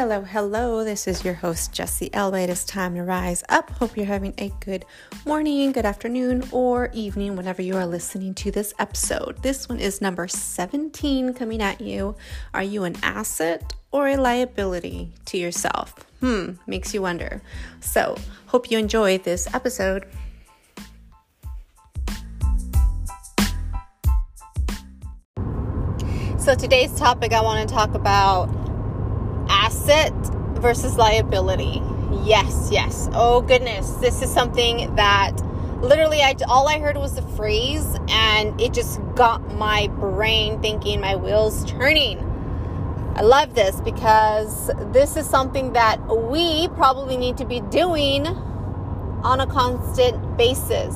Hello, hello. This is your host, Jesse Elba. It is time to rise up. Hope you're having a good morning, good afternoon, or evening whenever you are listening to this episode. This one is number 17 coming at you. Are you an asset or a liability to yourself? Hmm, makes you wonder. So, hope you enjoy this episode. So, today's topic I want to talk about asset versus liability. Yes, yes. Oh goodness, this is something that literally I all I heard was the phrase and it just got my brain thinking, my wheels turning. I love this because this is something that we probably need to be doing on a constant basis.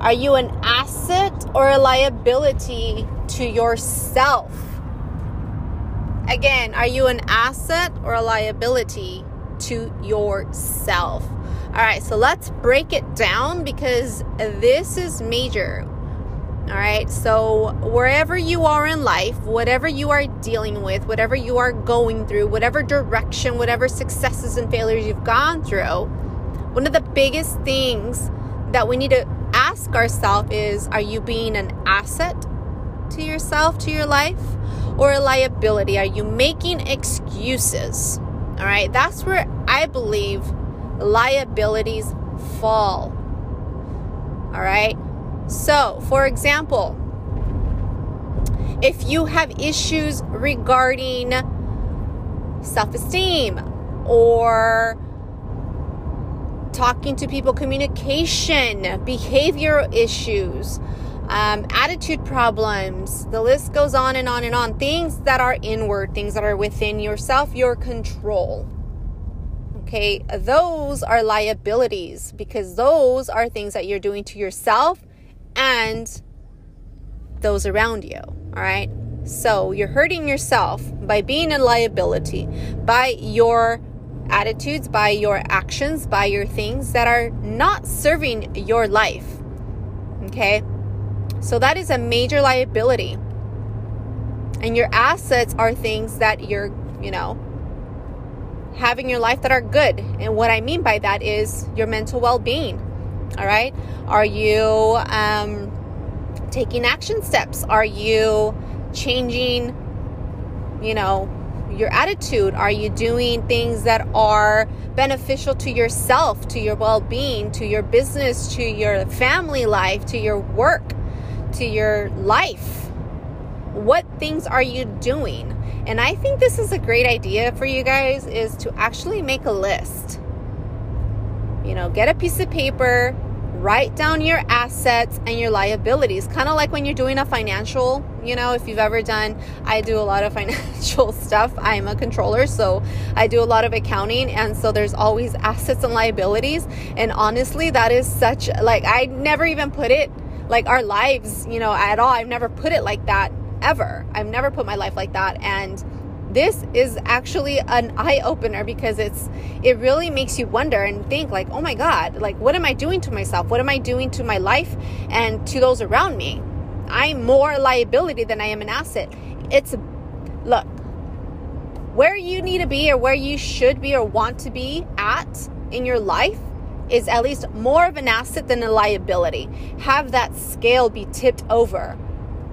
Are you an asset or a liability to yourself? Again, are you an asset or a liability to yourself? All right, so let's break it down because this is major. All right, so wherever you are in life, whatever you are dealing with, whatever you are going through, whatever direction, whatever successes and failures you've gone through, one of the biggest things that we need to ask ourselves is are you being an asset to yourself, to your life? Or a liability? Are you making excuses? All right, that's where I believe liabilities fall. All right, so for example, if you have issues regarding self esteem or talking to people, communication, behavioral issues, um, attitude problems. The list goes on and on and on. Things that are inward, things that are within yourself, your control. Okay, those are liabilities because those are things that you're doing to yourself and those around you. All right, so you're hurting yourself by being a liability, by your attitudes, by your actions, by your things that are not serving your life. Okay, so that is a major liability. And your assets are things that you're, you know, having your life that are good. And what I mean by that is your mental well being. All right. Are you um, taking action steps? Are you changing, you know, your attitude? Are you doing things that are beneficial to yourself, to your well being, to your business, to your family life, to your work? To your life. What things are you doing? And I think this is a great idea for you guys is to actually make a list. You know, get a piece of paper, write down your assets and your liabilities. Kind of like when you're doing a financial, you know, if you've ever done, I do a lot of financial stuff. I'm a controller, so I do a lot of accounting. And so there's always assets and liabilities. And honestly, that is such, like, I never even put it like our lives, you know, at all. I've never put it like that ever. I've never put my life like that. And this is actually an eye opener because it's it really makes you wonder and think like, "Oh my god, like what am I doing to myself? What am I doing to my life and to those around me?" I'm more liability than I am an asset. It's look, where you need to be or where you should be or want to be at in your life is at least more of an asset than a liability. Have that scale be tipped over.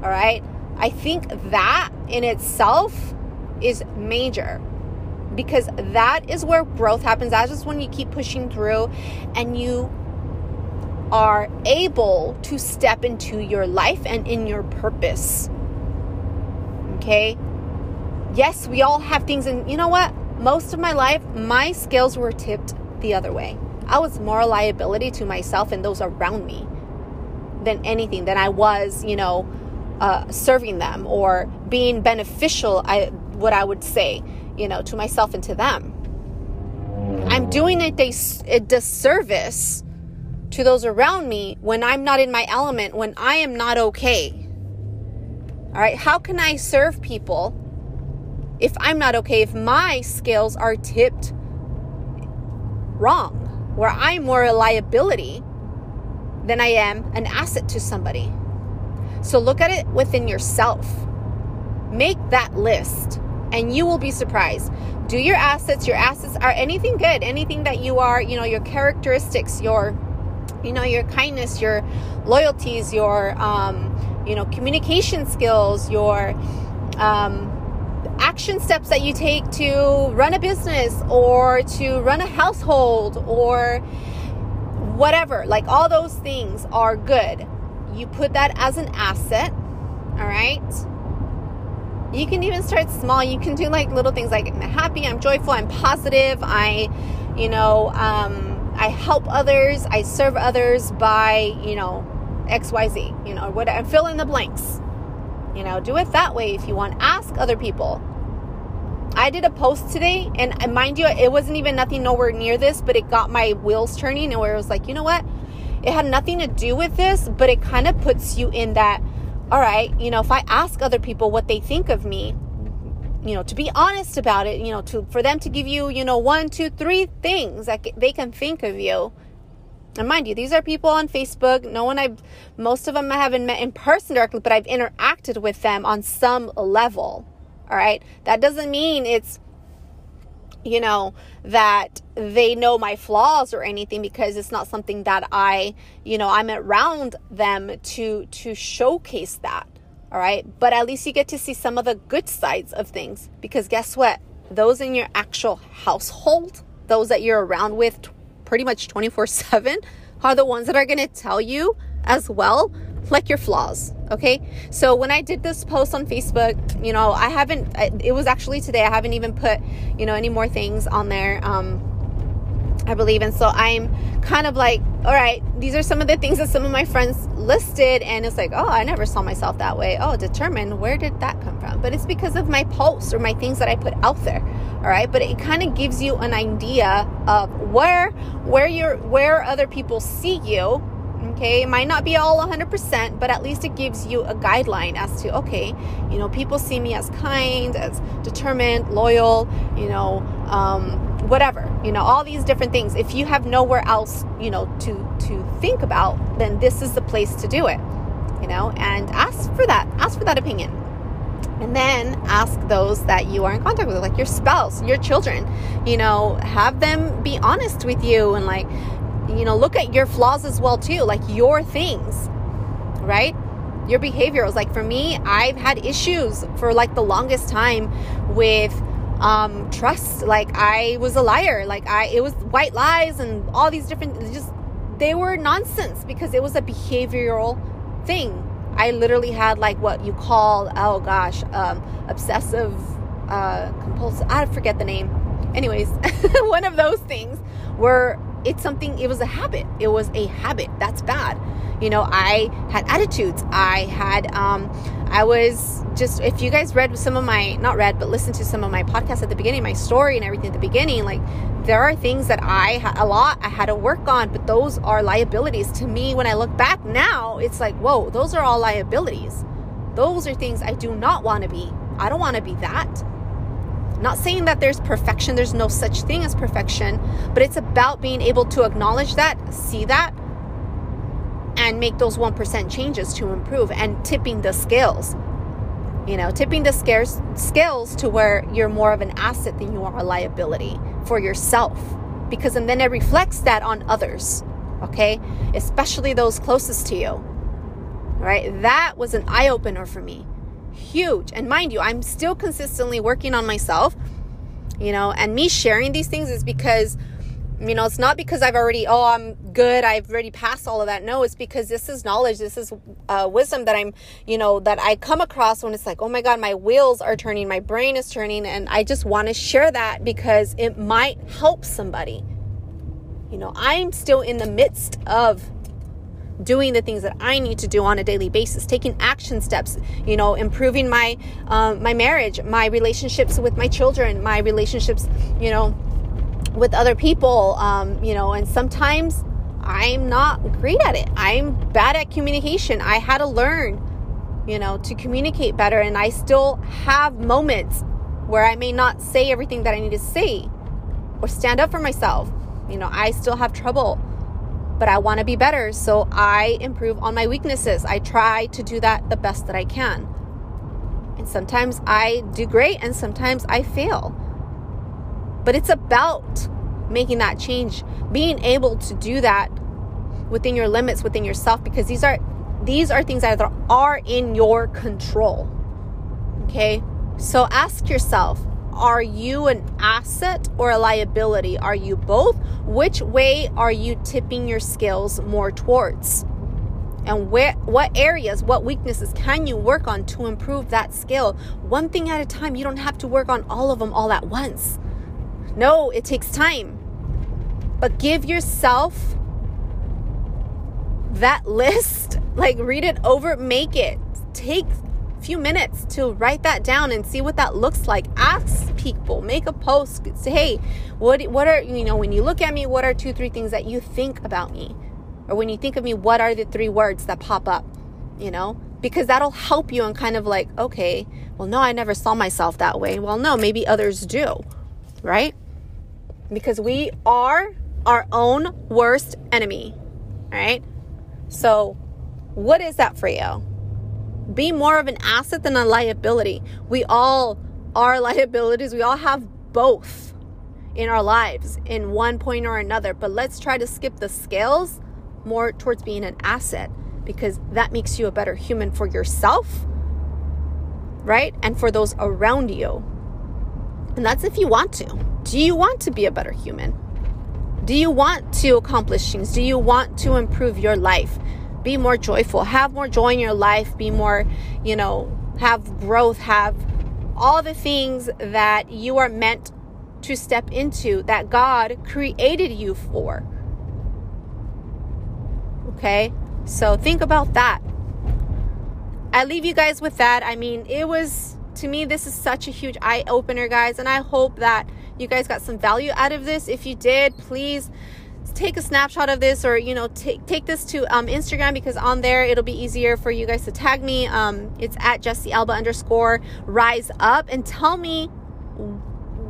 All right. I think that in itself is major because that is where growth happens. That's just when you keep pushing through and you are able to step into your life and in your purpose. Okay. Yes, we all have things, and you know what? Most of my life, my scales were tipped the other way. I was more a liability to myself and those around me than anything, than I was, you know, uh, serving them or being beneficial, I, what I would say, you know, to myself and to them. I'm doing a, a disservice to those around me when I'm not in my element, when I am not okay. All right, how can I serve people if I'm not okay, if my scales are tipped wrong? Where I'm more a liability than I am an asset to somebody. So look at it within yourself. Make that list and you will be surprised. Do your assets. Your assets are anything good, anything that you are, you know, your characteristics, your, you know, your kindness, your loyalties, your, um, you know, communication skills, your, um, action steps that you take to run a business or to run a household or whatever. Like all those things are good. You put that as an asset, all right? You can even start small. You can do like little things like I'm happy, I'm joyful, I'm positive, I, you know, um, I help others, I serve others by, you know, XYZ, you know, what I fill in the blanks. You know, do it that way if you want. Ask other people. I did a post today, and mind you, it wasn't even nothing nowhere near this, but it got my wheels turning, and where it was like, you know what? It had nothing to do with this, but it kind of puts you in that, all right, you know, if I ask other people what they think of me, you know, to be honest about it, you know, to for them to give you, you know, one, two, three things that they can think of you. And mind you, these are people on Facebook. No one I've, most of them I haven't met in person directly, but I've interacted with them on some level. All right. That doesn't mean it's, you know, that they know my flaws or anything because it's not something that I, you know, I'm around them to to showcase that. All right? But at least you get to see some of the good sides of things because guess what? Those in your actual household, those that you're around with pretty much 24/7 are the ones that are going to tell you as well like your flaws okay? So when i did this post on facebook you know i haven't it was actually today i haven't even put you know any more things on there um i believe and so i'm kind of like all right these are some of the things that some of my friends listed and it's like oh i never saw myself that way. Oh determined where did that come from? But it's because of my posts or my things that i put out there all right? But it kind of gives you an idea of where where you're where other people see you okay? It might not be all 100% but at least it gives you a guideline as to okay you know people see me as kind as determined loyal you know um, whatever you know all these different things if you have nowhere else you know to to think about then this is the place to do it you know and ask for that ask for that opinion and then ask those that you are in contact with like your spouse your children you know have them be honest with you and like you know, look at your flaws as well too, like your things, right? Your behaviors. Like for me, I've had issues for like the longest time with um trust. Like I was a liar. Like I it was white lies and all these different just they were nonsense because it was a behavioral thing. I literally had like what you call oh gosh, um obsessive uh compulsive I forget the name. Anyways, one of those things where it's something it was a habit it was a habit that's bad you know i had attitudes. I had um i was just if you guys read some of my not read but listened to some of my podcasts at the beginning my story and everything at the beginning like there are things that i a lot i had to work on but those are liabilities. To me when i look back now it's like whoa those are all liabilities. Those are things i do not want to be. I don't want to be that. Not saying that there's perfection, there's no such thing as perfection, but it's about being able to acknowledge that, see that, and make those 1% changes to improve and tipping the scales. You know, tipping the scales, scales to where you're more of an asset than you are a liability for yourself. Because and then it reflects that on others, okay? Especially those closest to you. Right? That was an eye opener for me huge. And mind you, I'm still consistently working on myself, you know, and me sharing these things is because, you know, it's not because I've already, oh, I'm good, I've already passed all of that. No, it's because this is knowledge, this is uh, wisdom that I'm, you know, that I come across when it's like, oh my God, my wheels are turning, my brain is turning, and I just want to share that because it might help somebody. You know, I'm still in the midst of doing the things that I need to do on a daily basis, taking action steps, you know, improving my um, my marriage, my relationships with my children, my relationships, you know, with other people, um, you know, and sometimes I'm not great at it. I'm bad at communication. I had to learn, you know, to communicate better, and I still have moments where I may not say everything that I need to say or stand up for myself. You know, I still have trouble but I want to be better. So I improve on my weaknesses. I try to do that the best that I can. And sometimes I do great and sometimes I fail. But it's about making that change, being able to do that within your limits, within yourself, because these are these are things that are in your control. Okay? So ask yourself, are you an asset or a liability? Are you both? Which way are you tipping your skills more towards? And where what areas, what weaknesses can you work on to improve that skill? One thing at a time. You don't have to work on all of them all at once. No, it takes time. But give yourself that list, like read it over, make it. Take a few minutes to write that down and see what that looks like. Ask people, make a post, say, hey, what what are you know, when you look at me, what are two, three things that you think about me? Or when you think of me, what are the three words that pop up? You know? Because that'll help you and kind of like, okay, well, no, I never saw myself that way. Well, no, maybe others do, right? Because we are our own worst enemy, right? So, what is that for you? Be more of an asset than a liability. We all are liabilities. We all have both in our lives in one point or another. But let's try to skip the scales more towards being an asset because that makes you a better human for yourself, right? And for those around you. And that's if you want to. Do you want to be a better human? Do you want to accomplish things? Do you want to improve your life? Be more joyful, have more joy in your life, be more, you know, have growth, have all the things that you are meant to step into that God created you for. Okay? So think about that. I leave you guys with that. I mean, it was to me this is such a huge eye opener, guys, and I hope that you guys got some value out of this. If you did, please take a snapshot of this or you know take take this to um, Instagram because on there it'll be easier for you guys to tag me. Um, it's at Jesse Alba underscore rise up and tell me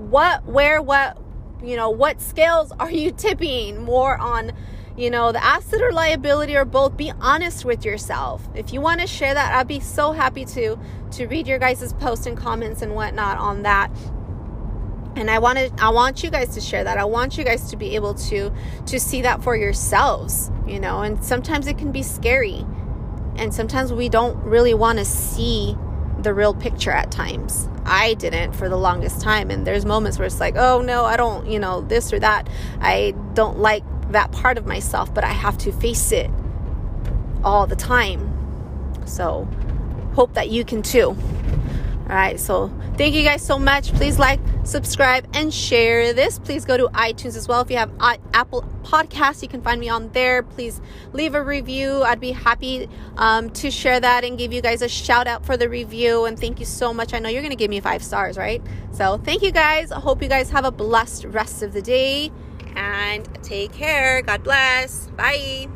what where what you know what scales are you tipping more on you know the asset or liability or both be honest with yourself. If you want to share that i'd be so happy to to read your guys' posts and comments and whatnot on that. And i wanted i want you guys to share that. I want you guys to be able to to see that for yourselves you know? And sometimes it can be scary. And sometimes we don't really want to see the real picture at times. I didn't for the longest time and there's moments where it's like oh no i don't you know this or that. I don't like that part of myself but i have to face it all the time so hope that you can too all right, so thank you guys so much. Please like, subscribe, and share this. Please go to iTunes as well. If you have Apple Podcasts, you can find me on there. Please leave a review. I'd be happy um, to share that and give you guys a shout out for the review. And thank you so much. I know you're going to give me five stars, right? So thank you guys. I hope you guys have a blessed rest of the day and take care. God bless. Bye.